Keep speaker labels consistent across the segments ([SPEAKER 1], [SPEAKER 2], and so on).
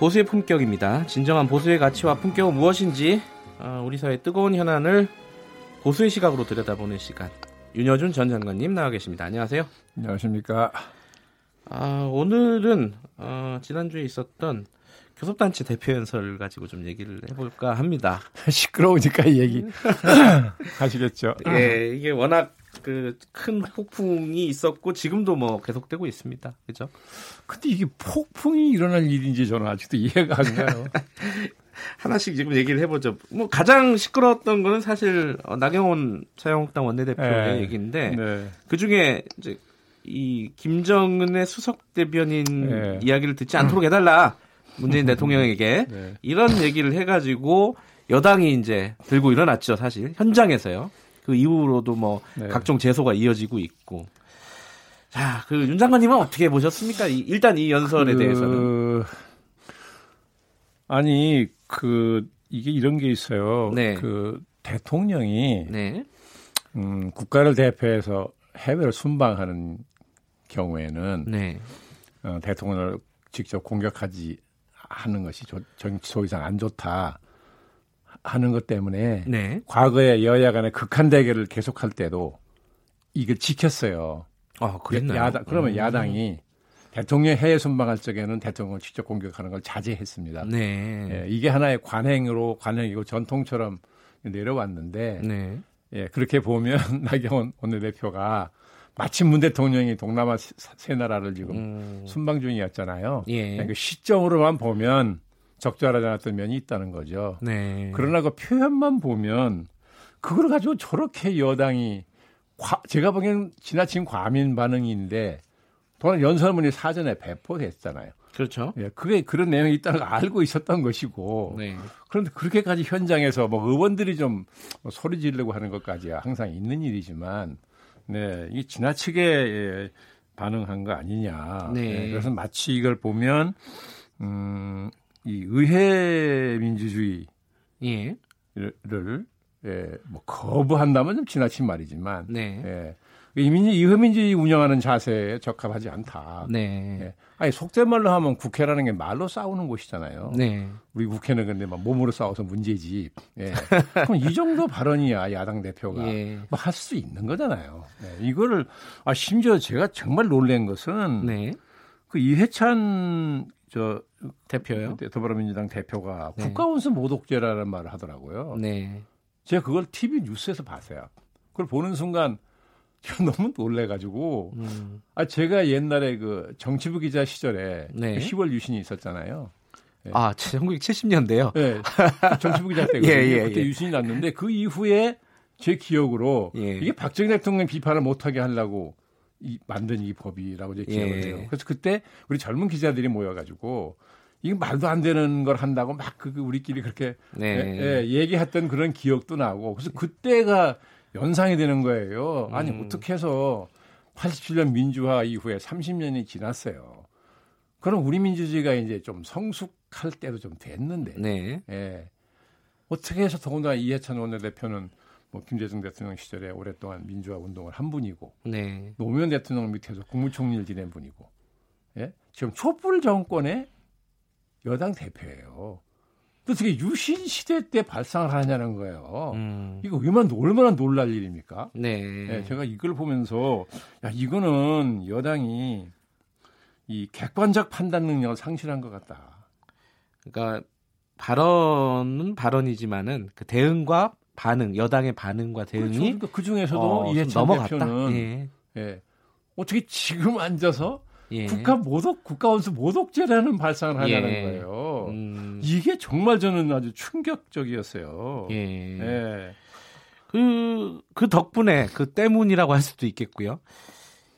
[SPEAKER 1] 보수의 품격입니다. 진정한 보수의 가치와 품격은 무엇인지 어, 우리 사회의 뜨거운 현안을 보수의 시각으로 들여다보는 시간. 윤여준 전 장관님 나와 계십니다. 안녕하세요.
[SPEAKER 2] 안녕하십니까.
[SPEAKER 1] 아, 오늘은 어, 지난주에 있었던 교섭단체 대표 연설을 가지고 좀 얘기를 해볼까 합니다.
[SPEAKER 2] 시끄러우니까 얘기 하시겠죠.
[SPEAKER 1] 예, 이게 워낙 그 큰 폭풍이 있었고 지금도 뭐 계속되고 있습니다. 그죠?
[SPEAKER 2] 근데 이게 폭풍이 일어날 일인지 저는 아직도 이해가 안 가요.
[SPEAKER 1] 하나씩 지금 얘기를 해보죠. 뭐 가장 시끄러웠던 거는 사실 어, 나경원 자유한국당 원내대표의
[SPEAKER 2] 네.
[SPEAKER 1] 얘기인데
[SPEAKER 2] 네.
[SPEAKER 1] 그 중에 이제 이 김정은의 수석 대변인
[SPEAKER 2] 네.
[SPEAKER 1] 이야기를 듣지 않도록 해달라 문재인 대통령에게
[SPEAKER 2] 네.
[SPEAKER 1] 이런 얘기를 해가지고 여당이 이제 들고 일어났죠 사실 현장에서요. 그 이후로도 뭐
[SPEAKER 2] 네.
[SPEAKER 1] 각종 제소가 이어지고 있고. 자, 그 윤 장관님은 어떻게 보셨습니까? 이- 일단 이 연설에
[SPEAKER 2] 그,
[SPEAKER 1] 대해서는.
[SPEAKER 2] 아니 그 이게 이런 게 있어요.
[SPEAKER 1] 네.
[SPEAKER 2] 그 대통령이
[SPEAKER 1] 네,
[SPEAKER 2] 음, 국가를 대표해서 해외를 순방하는 경우에는
[SPEAKER 1] 네,
[SPEAKER 2] 어, 대통령을 직접 공격하지 하는 것이 조- 정치소이상 안 좋다 하는 것 때문에
[SPEAKER 1] 네.
[SPEAKER 2] 과거에 여야 간의 극한 대결을 계속할 때도 이걸 지켰어요.
[SPEAKER 1] 아, 그랬나요?
[SPEAKER 2] 야당, 그러면
[SPEAKER 1] 음.
[SPEAKER 2] 야당이 대통령 해외 순방할 적에는 대통령을 직접 공격하는 걸 자제했습니다.
[SPEAKER 1] 네,
[SPEAKER 2] 예, 이게 하나의 관행으로 관행이고 전통처럼 내려왔는데
[SPEAKER 1] 네,
[SPEAKER 2] 예, 그렇게 보면 나경원 원내대표가 마침 문 대통령이 동남아 세- 세 나라를 지금
[SPEAKER 1] 음,
[SPEAKER 2] 순방 중이었잖아요.
[SPEAKER 1] 예,
[SPEAKER 2] 그 시점으로만 보면 적절하지 않았던 면이 있다는 거죠.
[SPEAKER 1] 네.
[SPEAKER 2] 그러나 그 표현만 보면 그걸 가지고 저렇게 여당이 과- 제가 보기에는 지나친 과민 반응인데 또한 연설문이 사전에 배포됐잖아요.
[SPEAKER 1] 그렇죠.
[SPEAKER 2] 예, 그게 그런 내용이 있다는 걸 알고 있었던 것이고
[SPEAKER 1] 네,
[SPEAKER 2] 그런데 그렇게까지 현장에서 뭐 의원들이 좀 뭐 소리 지르고 하는 것까지야 항상 있는 일이지만 네, 이게 지나치게 예, 반응한 거 아니냐.
[SPEAKER 1] 네.
[SPEAKER 2] 예, 그래서 마치 이걸 보면 음, 이 의회 민주주의를
[SPEAKER 1] 예,
[SPEAKER 2] 예, 뭐 거부한다면 좀 지나친 말이지만
[SPEAKER 1] 네,
[SPEAKER 2] 예. 이 민주 의회민주주의 운영하는 자세에 적합하지 않다.
[SPEAKER 1] 네,
[SPEAKER 2] 예. 아니 속된 말로 하면 국회라는 게 말로 싸우는 곳이잖아요.
[SPEAKER 1] 네,
[SPEAKER 2] 우리 국회는 근데 막 몸으로 싸워서 문제지. 예. 그럼 이 정도 발언이야 야당 대표가
[SPEAKER 1] 예,
[SPEAKER 2] 뭐할 수 있는 거잖아요. 네. 이거를 아 심지어 제가 정말 놀란 것은
[SPEAKER 1] 네,
[SPEAKER 2] 그 이해찬 저
[SPEAKER 1] 대표요.
[SPEAKER 2] 더불어민주당 대표가
[SPEAKER 1] 네.
[SPEAKER 2] 국가원수 모독죄라는 말을 하더라고요.
[SPEAKER 1] 네,
[SPEAKER 2] 제가 그걸 TV 뉴스에서 봤어요. 그걸 보는 순간 제가 너무 놀래가지고
[SPEAKER 1] 음,
[SPEAKER 2] 아 제가 옛날에 그 정치부 기자 시절에
[SPEAKER 1] 네.
[SPEAKER 2] 그 10월 유신이 있었잖아요.
[SPEAKER 1] 아, 1970년대요.
[SPEAKER 2] 네, 정치부 기자 때거든요.
[SPEAKER 1] 예, 예,
[SPEAKER 2] 그때
[SPEAKER 1] 예.
[SPEAKER 2] 유신이 났는데 그 이후에 제 기억으로
[SPEAKER 1] 예.
[SPEAKER 2] 이게 박정희 대통령 비판을 못하게 하려고 이, 만든 이 법이라고 제 기억을
[SPEAKER 1] 예.
[SPEAKER 2] 해요. 그래서 그때 우리 젊은 기자들이 모여가지고 이게 말도 안 되는 걸 한다고 막 그 우리끼리 그렇게
[SPEAKER 1] 네,
[SPEAKER 2] 예, 예, 얘기했던 그런 기억도 나고 그래서 그때가 연상이 되는 거예요. 아니
[SPEAKER 1] 음.
[SPEAKER 2] 어떻게 해서 87년 민주화 이후에 30년이 지났어요. 그럼 우리 민주주의가 이제 좀 성숙할 때도 좀 됐는데
[SPEAKER 1] 네,
[SPEAKER 2] 예. 어떻게 해서 더군다나 이해찬 원내대표는 뭐 김대중 대통령 시절에 오랫동안 민주화 운동을 한 분이고
[SPEAKER 1] 네,
[SPEAKER 2] 노무현 대통령 밑에서 국무총리를 지낸 분이고 예? 지금 촛불 정권의 여당 대표예요. 어떻게 유신 시대 때 발상을 하냐는 거예요.
[SPEAKER 1] 음,
[SPEAKER 2] 이거 얼마나, 얼마나 놀랄 일입니까?
[SPEAKER 1] 네,
[SPEAKER 2] 예, 제가 이걸 보면서 야 이거는 여당이 이 객관적 판단 능력을 상실한 것 같다.
[SPEAKER 1] 그러니까 발언은 발언이지만은 그 대응과 반응, 여당의 반응과 대응이
[SPEAKER 2] 그렇죠. 그 중에서도
[SPEAKER 1] 어, 좀
[SPEAKER 2] 이해찬
[SPEAKER 1] 넘어갔다.
[SPEAKER 2] 대표는
[SPEAKER 1] 예,
[SPEAKER 2] 예. 어떻게 지금 앉아서
[SPEAKER 1] 예.
[SPEAKER 2] 국가 모독 국가원수 모독죄라는 발상을 하냐는
[SPEAKER 1] 예.
[SPEAKER 2] 거예요.
[SPEAKER 1] 음,
[SPEAKER 2] 이게 정말 저는 아주 충격적이었어요.
[SPEAKER 1] 예.
[SPEAKER 2] 예.
[SPEAKER 1] 그, 그 덕분에 그 때문이라고 할 수도 있겠고요.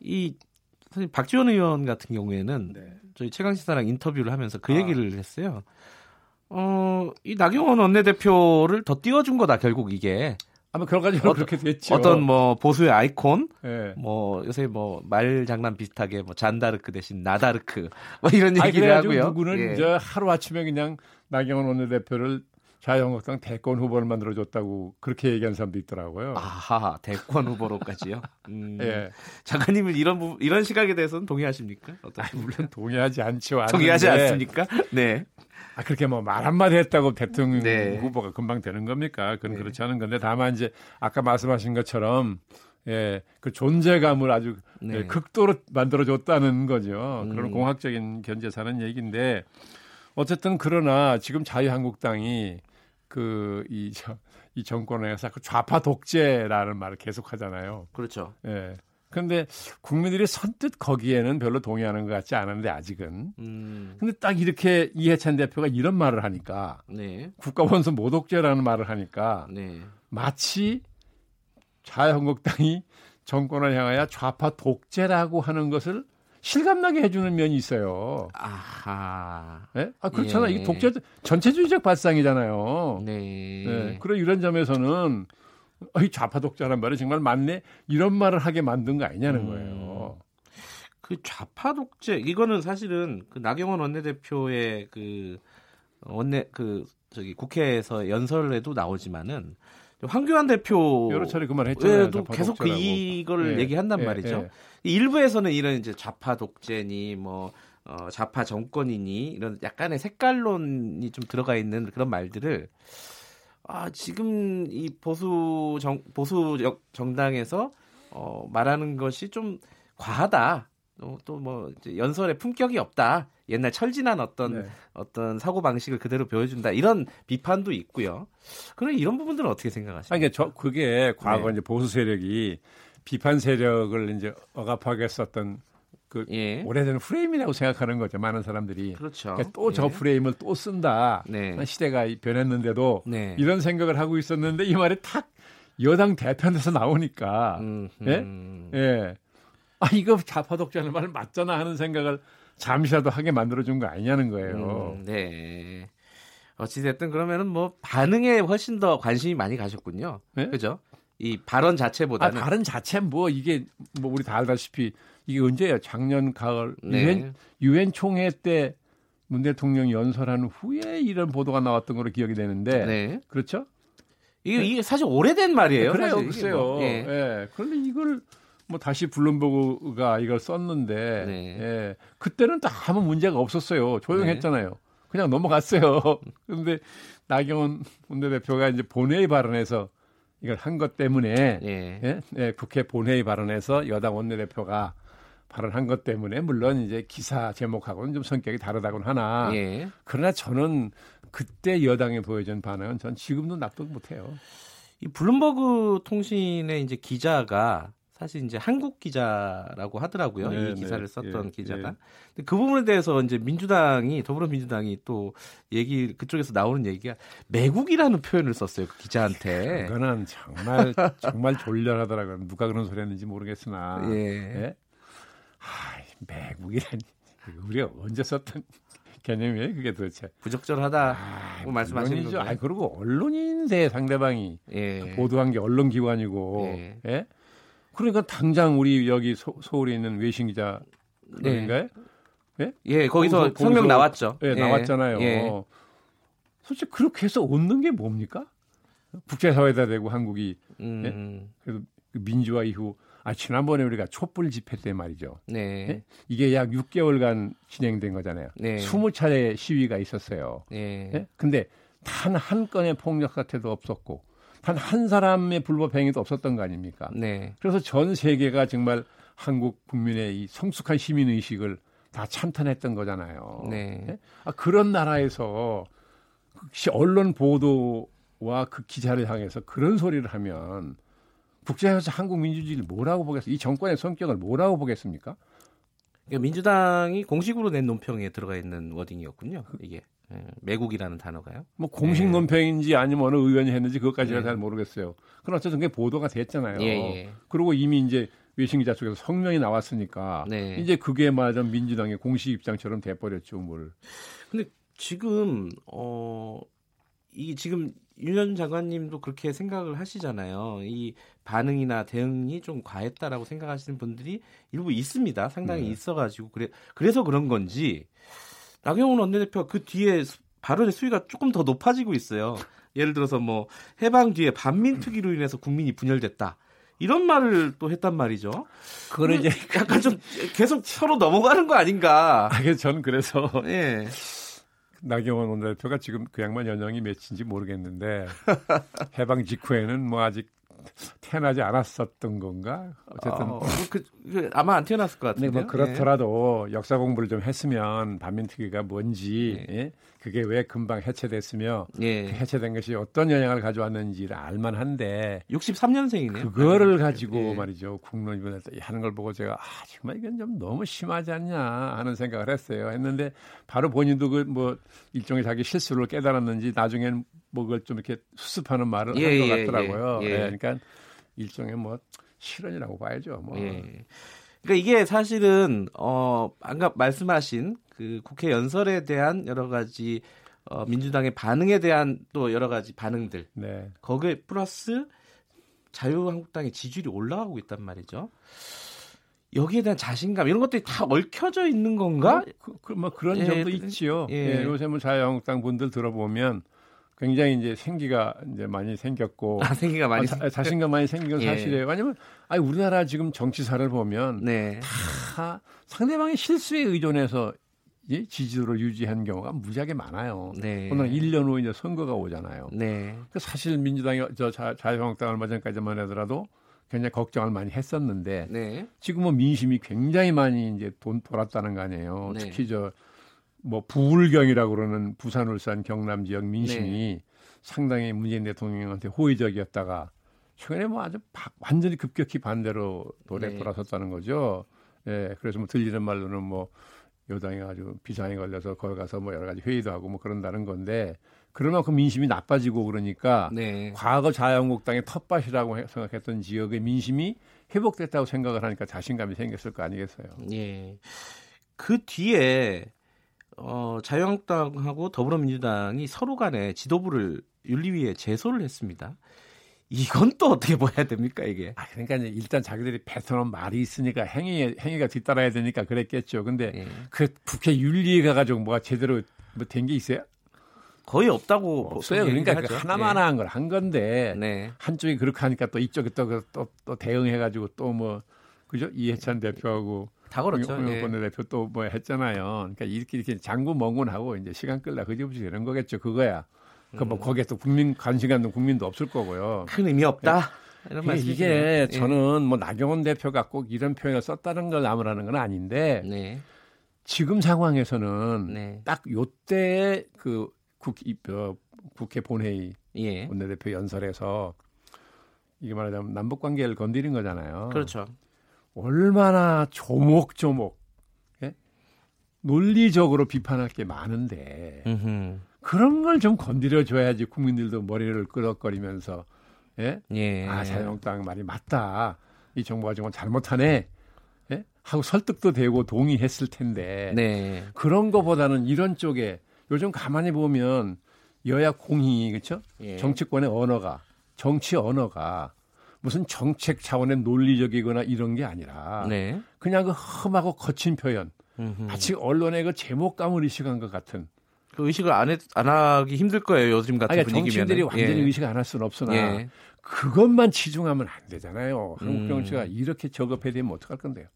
[SPEAKER 1] 이 사실 박지원 의원 같은 경우에는
[SPEAKER 2] 네.
[SPEAKER 1] 저희 최강 시사랑 인터뷰를 하면서 그
[SPEAKER 2] 아.
[SPEAKER 1] 얘기를 했어요. 어, 이 나경원 원내대표를 더 띄워준 거다, 결국 이게.
[SPEAKER 2] 아마 결과적으로
[SPEAKER 1] 어떤-
[SPEAKER 2] 그렇게 됐죠.
[SPEAKER 1] 어떤 뭐 보수의 아이콘,
[SPEAKER 2] 예.
[SPEAKER 1] 뭐 요새 뭐 말 장난 비슷하게 뭐 잔다르크 대신 나다르크 뭐 이런
[SPEAKER 2] 아니,
[SPEAKER 1] 얘기를
[SPEAKER 2] 그래가지고
[SPEAKER 1] 하고요.
[SPEAKER 2] 누구는
[SPEAKER 1] 예.
[SPEAKER 2] 이제 하루 아침에 그냥 나경원 원내대표를 자유한국당 대권 후보를 만들어줬다고 그렇게 얘기한 사람도 있더라고요.
[SPEAKER 1] 아하 대권 후보로까지요. 음,
[SPEAKER 2] 예.
[SPEAKER 1] 작가님은 이런 부, 이런 시각에 대해서는 동의하십니까? 어떤
[SPEAKER 2] 물론 동의하지 않죠.
[SPEAKER 1] 동의하지 않습니까? 네.
[SPEAKER 2] 아, 그렇게 뭐 말 한마디 했다고 대통령
[SPEAKER 1] 네.
[SPEAKER 2] 후보가 금방 되는 겁니까? 그건
[SPEAKER 1] 네.
[SPEAKER 2] 그렇지 않은 건데 다만 이제 아까 말씀하신 것처럼 예, 그 존재감을 아주
[SPEAKER 1] 네.
[SPEAKER 2] 예, 극도로 만들어줬다는 거죠. 그런
[SPEAKER 1] 음.
[SPEAKER 2] 공학적인 견제사는 얘기인데 어쨌든 그러나 지금 자유한국당이 그이 이 정권에서 그 좌파 독재라는 말을 계속 하잖아요.
[SPEAKER 1] 그렇죠.
[SPEAKER 2] 예. 그런데 국민들이 선뜻 거기에는 별로 동의하는 것 같지 않은데 아직은.
[SPEAKER 1] 음,
[SPEAKER 2] 근데 딱 이렇게 이해찬 대표가 이런 말을 하니까
[SPEAKER 1] 네,
[SPEAKER 2] 국가원수 모독죄라는 말을 하니까
[SPEAKER 1] 네,
[SPEAKER 2] 마치 자유한국당이 정권을 향하여 좌파 독재라고 하는 것을 실감나게 해주는 면이 있어요.
[SPEAKER 1] 아하,
[SPEAKER 2] 예? 아 그렇잖아.
[SPEAKER 1] 예.
[SPEAKER 2] 이 독재 전체주의적 발상이잖아요.
[SPEAKER 1] 네,
[SPEAKER 2] 예. 그런 이런 점에서는 어, 이 좌파 독재라는 말이 정말 맞네. 이런 말을 하게 만든 거 아니냐는
[SPEAKER 1] 음.
[SPEAKER 2] 거예요.
[SPEAKER 1] 그 좌파 독재 이거는 사실은 그 나경원 원내대표의 그 원내 그 저기 국회에서 연설에도 나오지만은 황교안 대표
[SPEAKER 2] 여러 차례 그 말 했잖아요.
[SPEAKER 1] 계속 그. 이걸
[SPEAKER 2] 예.
[SPEAKER 1] 얘기한단
[SPEAKER 2] 예,
[SPEAKER 1] 말이죠.
[SPEAKER 2] 예.
[SPEAKER 1] 일부에서는 이런 이제 좌파 독재니 뭐 어, 좌파 정권이니 이런 약간의 색깔론이 좀 들어가 있는 그런 말들을 아 지금 이 보수 정 보수 정- 정당에서 어, 말하는 것이 좀 과하다. 또뭐 연설에 품격이 없다. 옛날 철진한 어떤
[SPEAKER 2] 네.
[SPEAKER 1] 어떤 사고 방식을 그대로 보여준다. 이런 비판도 있고요. 그럼 이런 부분들은 어떻게 생각하십니까?
[SPEAKER 2] 아니, 그러니까 저 그게 과거
[SPEAKER 1] 네.
[SPEAKER 2] 이제 보수 세력이 비판 세력을 이제 억압하게 썼던 그
[SPEAKER 1] 예.
[SPEAKER 2] 오래된 프레임이라고 생각하는 거죠. 많은 사람들이.
[SPEAKER 1] 그렇죠.
[SPEAKER 2] 또저
[SPEAKER 1] 예.
[SPEAKER 2] 프레임을 또 쓴다.
[SPEAKER 1] 네.
[SPEAKER 2] 시대가 변했는데도
[SPEAKER 1] 네.
[SPEAKER 2] 이런 생각을 하고 있었는데 이 말이 탁 여당 대편에서 나오니까
[SPEAKER 1] 음,
[SPEAKER 2] 예?
[SPEAKER 1] 음.
[SPEAKER 2] 예. 아 이거 좌파 독재하는 말 맞잖아 하는 생각을 잠시라도 하게 만들어 준 거 아니냐는 거예요.
[SPEAKER 1] 음, 네. 어찌됐든 그러면은 뭐 반응에 훨씬 더 관심이 많이 가셨군요.
[SPEAKER 2] 네?
[SPEAKER 1] 그죠? 이 발언
[SPEAKER 2] 아
[SPEAKER 1] 자체보다는.
[SPEAKER 2] 다른 자체 뭐 이게 뭐 우리 다 알다시피 이게 언제예요? 작년 가을
[SPEAKER 1] 네.
[SPEAKER 2] 유엔 유엔 총회 때 문 대통령이 연설한 후에 이런 보도가 나왔던 걸로 기억이 되는데
[SPEAKER 1] 네.
[SPEAKER 2] 그렇죠?
[SPEAKER 1] 이게, 이게 사실 오래된 말이에요.
[SPEAKER 2] 그래요,
[SPEAKER 1] 사실 이게
[SPEAKER 2] 글쎄요.
[SPEAKER 1] 뭐.
[SPEAKER 2] 예.
[SPEAKER 1] 예.
[SPEAKER 2] 그런데 이걸 뭐 다시 블룸버그가 이걸 썼는데
[SPEAKER 1] 네.
[SPEAKER 2] 예. 그때는 또 아무 문제가 없었어요. 조용했잖아요. 그냥 넘어갔어요. 그런데 나경원 원내대표가 이제 본회의 발언에서 이걸 한 것 때문에
[SPEAKER 1] 예.
[SPEAKER 2] 예? 예, 국회 본회의 발언에서 여당 원내대표가 발언한 것 때문에 물론 이제 기사 제목하고는 좀 성격이 다르다고는 하나
[SPEAKER 1] 예.
[SPEAKER 2] 그러나 저는 그때 여당에 보여준 반응은 전 지금도 납득 못해요.
[SPEAKER 1] 이 블룸버그 통신의 이제 기자가 사실 이제 한국 기자라고 하더라고요.
[SPEAKER 2] 네,
[SPEAKER 1] 이 기사를
[SPEAKER 2] 네.
[SPEAKER 1] 썼던
[SPEAKER 2] 예,
[SPEAKER 1] 기자가.
[SPEAKER 2] 예.
[SPEAKER 1] 근데 그 부분에 대해서 이제 민주당이 더불어민주당이 또 얘기 그쪽에서 나오는 얘기가 매국이라는 표현을 썼어요. 그 기자한테.
[SPEAKER 2] 그거는 정말 정말 졸렬하더라고요. 누가 그런 소리 했는지 모르겠으나.
[SPEAKER 1] 예.
[SPEAKER 2] 예? 아, 매국이라니. 우리가 언제 썼던 개념이에요, 그게 도대체.
[SPEAKER 1] 부적절하다.
[SPEAKER 2] 아,
[SPEAKER 1] 뭐 말씀하시는. 거고요.
[SPEAKER 2] 아, 그리고 언론인데 상대방이
[SPEAKER 1] 예.
[SPEAKER 2] 보도한 게 언론 기관이고.
[SPEAKER 1] 예.
[SPEAKER 2] 예? 그러니까 당장 우리 여기 서, 울에 있는 외신 기자 그런가요?
[SPEAKER 1] 예, 거기서
[SPEAKER 2] 거기서-
[SPEAKER 1] 성명
[SPEAKER 2] 거기서-
[SPEAKER 1] 나왔죠.
[SPEAKER 2] 예, 나왔잖아요.
[SPEAKER 1] 예.
[SPEAKER 2] 솔직히 그렇게 해서 얻는 게 뭡니까? 국제사회다 되고 한국이
[SPEAKER 1] 음,
[SPEAKER 2] 그래도 그 민주화 이후 아 지난번에 우리가 촛불 집회 때 말이죠.
[SPEAKER 1] 네.
[SPEAKER 2] 예? 이게 약 6개월간 진행된 거잖아요.
[SPEAKER 1] 네.
[SPEAKER 2] 20차례 시위가 있었어요.
[SPEAKER 1] 예.
[SPEAKER 2] 예? 근데 단 한 건의 폭력 사태도 없었고 단 한 사람의 불법 행위도 없었던 거 아닙니까?
[SPEAKER 1] 네.
[SPEAKER 2] 그래서 전 세계가 정말 한국 국민의 이 성숙한 시민 의식을 다 참탄했던 거잖아요.
[SPEAKER 1] 네.
[SPEAKER 2] 예? 아, 그런 나라에서 혹시 언론 보도와 그 기자를 향해서 그런 소리를 하면 국제사회에서 한국 민주주의를 뭐라고 보겠습니까? 이 정권의 성격을 뭐라고 보겠습니까?
[SPEAKER 1] 그러니까 민주당이 공식으로 낸 논평에 들어가 있는 워딩이었군요. 이게 예, 매국이라는 단어가요.
[SPEAKER 2] 뭐 공식
[SPEAKER 1] 네.
[SPEAKER 2] 논평인지 아니면 어느 의원이 했는지 그것까지는
[SPEAKER 1] 네.
[SPEAKER 2] 잘 모르겠어요. 그러나 어쨌든 그게 보도가 됐잖아요.
[SPEAKER 1] 예, 예.
[SPEAKER 2] 그리고 이미 이제 외신 기자 쪽에서 성명이 나왔으니까
[SPEAKER 1] 네.
[SPEAKER 2] 이제 그게 말하자면 민주당의 공식 입장처럼 돼버렸죠, 뭘.
[SPEAKER 1] 근데 지금 어. 이 지금 윤현 장관님도 그렇게 생각을 하시잖아요. 이 반응이나 대응이 좀 과했다라고 생각하시는 분들이 일부 있습니다. 상당히
[SPEAKER 2] 네.
[SPEAKER 1] 있어가지고 그래 그래서 그런 건지 나경원 원내대표가 그 뒤에 수- 발언의 수위가 조금 더 높아지고 있어요. 예를 들어서 뭐 해방 뒤에 반민특위로 인해서 국민이 분열됐다. 이런 말을 또 했단 말이죠.
[SPEAKER 2] 그거는 이제
[SPEAKER 1] 약간 좀 계속 서로 넘어가는 거 아닌가.
[SPEAKER 2] 아, 저는 그래서
[SPEAKER 1] 예.
[SPEAKER 2] 나경원 원내대표가 지금 그 양반 연령이 몇인지 모르겠는데 해방 직후에는 뭐 아직 태어나지 않았었던 건가? 어쨌든 어,
[SPEAKER 1] 그, 그, 아마 안 태어났을 것 같은데. 뭐
[SPEAKER 2] 그렇더라도 예. 역사 공부를 좀 했으면 반민특위가 뭔지 예. 예? 그게 왜 금방 해체됐으며 예. 그 해체된 것이 어떤 영향을 가져왔는지를 알만한데
[SPEAKER 1] 63년생이네요.
[SPEAKER 2] 그거를 가지고 예. 말이죠 국론위원회 하는 걸 보고 제가 아 정말 이건 좀 너무 심하지 않냐 하는 생각을 했어요. 했는데 바로 본인도 그 뭐 일종의 자기 실수를 깨달았는지 나중엔 뭐 그걸 좀 이렇게 수습하는 말을 예, 한것 예, 같더라고요. 예, 예. 그러니까 일종의 뭐 실언이라고 봐야죠. 뭐.
[SPEAKER 1] 예. 그러니까 이게 사실은 어 아까 말씀하신 그 국회 연설에 대한 여러 가지 어, 민주당의 반응에 대한 또 여러 가지 반응들. 네. 거기에 플러스 자유한국당의 지지율이 올라가고 있단 말이죠. 여기에 대한 자신감 이런 것들이 다 얽혀져 있는 건가?
[SPEAKER 2] 뭐, 그, 그, 뭐 그런 예, 점도 있지요. 예. 예, 요새 뭐 자유한국당 분들 들어보면 굉장히 이제 생기가 이제 많이 생겼고
[SPEAKER 1] 아, 생기가 많이
[SPEAKER 2] 아, 자, 신감 많이 생긴 건 예. 사실이에요. 왜냐면 아니 우리나라 지금 정치사를 보면 네. 다 상대방의 실수에 의존해서 예? 지지도를 유지한 경우가 무지하게 많아요. 네. 그러나 1년 후에 이제 선거가 오잖아요. 네. 그 사실 민주당이 저 자, 자유한국당 얼마 전까지만 하더라도 굉장히 걱정을 많이 했었는데 네. 지금은 민심이 굉장히 많이 이제 돈 돌았다는 거 아니에요. 네. 특히 저 뭐 부울경이라고 그러는 부산, 울산, 경남 지역 민심이 네. 상당히 문재인 대통령한테 호의적이었다가 최근에 뭐 아주 바, 완전히 급격히 반대로 노래 네. 돌아섰다는 거죠. 예, 그래서 뭐 들리는 말로는 뭐 여당이 아주 비상에 걸려서 거기 가서 뭐 여러 가지 회의도 하고 뭐 그런다는 건데 그러만큼 민심이 나빠지고 그러니까 네. 과거 자유한국당의 텃밭이라고 생각했던 지역의 민심이 회복됐다고 생각을 하니까 자신감이 생겼을 거 아니겠어요.
[SPEAKER 1] 예. 그 뒤에 어, 자유한국당하고 더불어민주당이 서로 간에 지도부를 윤리위에 제소를 했습니다. 이건 또 어떻게 봐야 됩니까 이게?
[SPEAKER 2] 아, 그러니까 일단 자기들이 뱉어놓은 말이 있으니까 행위 행위가 뒤따라야 되니까 그랬겠죠. 근데 예. 그 국회 윤리에 가가지고 뭐가 제대로 뭐 된 게 있어요?
[SPEAKER 1] 거의 없다고
[SPEAKER 2] 뭐 없어요. 그러니까 그 하나만한 예. 걸한 건데 네. 한쪽이 그렇게 하니까 또 이쪽이 또또 또, 또 대응해가지고 또 뭐 그죠 이해찬 대표하고
[SPEAKER 1] 다 그렇죠.
[SPEAKER 2] 홍영권 예. 대표 또 뭐 했잖아요. 그러니까 이렇게 이렇게 장구 멍군하고 이제 시간 끌라 그지없이 되는 거겠죠. 그거야. 그뭐 음. 거기에 또 국민 관심 갖는 국민도 없을 거고요.
[SPEAKER 1] 큰 의미 없다.
[SPEAKER 2] 이런 이게, 이게 예. 저는 뭐 나경원 대표가 꼭 이런 표현을 썼다는 걸 나무라는 건 아닌데 네. 지금 상황에서는 네. 딱 요때 그 국, 어, 국회 본회의 예. 원내대표 연설에서 이게 말하자면 남북 관계를 건드린 거잖아요.
[SPEAKER 1] 그렇죠.
[SPEAKER 2] 얼마나 조목조목 예? 논리적으로 비판할 게 많은데 음흠. 그런 걸 좀 건드려 줘야지 국민들도 머리를 끄덕거리면서 예? 예. 아 자유한국당 말이 맞다. 이 정부가 정말 잘못하네. 예? 하고 설득도 되고 동의했을 텐데 네. 그런 거보다는 이런 쪽에 요즘 가만히 보면 여야 공이 그렇죠? 예. 정치권의 언어가 정치 언어가 무슨 정책 차원의 논리적이거나 이런 게 아니라 네. 그냥 그 험하고 거친 표현 음흠. 마치 언론의 그 제목감을 의식한 것 같은
[SPEAKER 1] 그 의식을 안, 해, 안 하기 힘들 거예요 요즘 같은 아니, 분위기면
[SPEAKER 2] 정치인들이 완전히 예. 의식 안 할 수는 없으나 예. 그것만 치중하면 안 되잖아요. 한국 음. 정치가 음. 이렇게 저급해 되면 어떡할 건데요?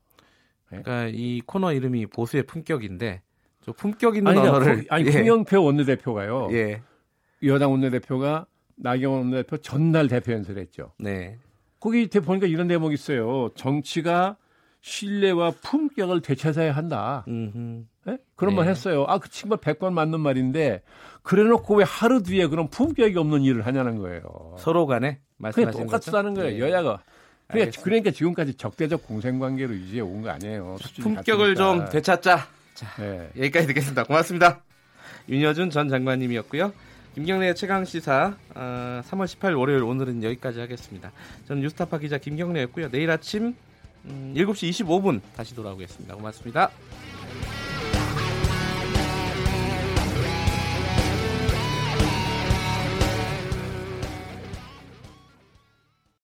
[SPEAKER 1] 예? 그러니까 이 코너 이름이 보수의 품격인데 저 품격 있는 아니, 언어를
[SPEAKER 2] 아니 예. 홍영표 원내대표가요. 예. 여당 원내대표가 나경원 원내대표 전날 대표 연설했죠. 네. 거기 보니까 이런 대목이 있어요. 정치가 신뢰와 품격을 되찾아야 한다. 네? 그런 네. 말 했어요. 아, 그 친구 백번 맞는 말인데 그래 놓고 왜 하루 뒤에 그런 품격이 없는 일을 하냐는 거예요.
[SPEAKER 1] 서로 간에 말씀하신
[SPEAKER 2] 똑같다는 거예요. 네. 여야가. 그러니까, 그러니까, 지금까지 적대적 공생관계로 유지해 온 거 아니에요.
[SPEAKER 1] 품격을 좀 되찾자. 자, 네. 여기까지 듣겠습니다. 고맙습니다. 윤여준 전 장관님이었고요. 김경래의 최강 시사 어, 3월 18일 월요일 오늘은 여기까지 하겠습니다. 저는 뉴스타파 기자 김경래였고요. 내일 아침 음, 7시 25분 다시 돌아오겠습니다. 고맙습니다.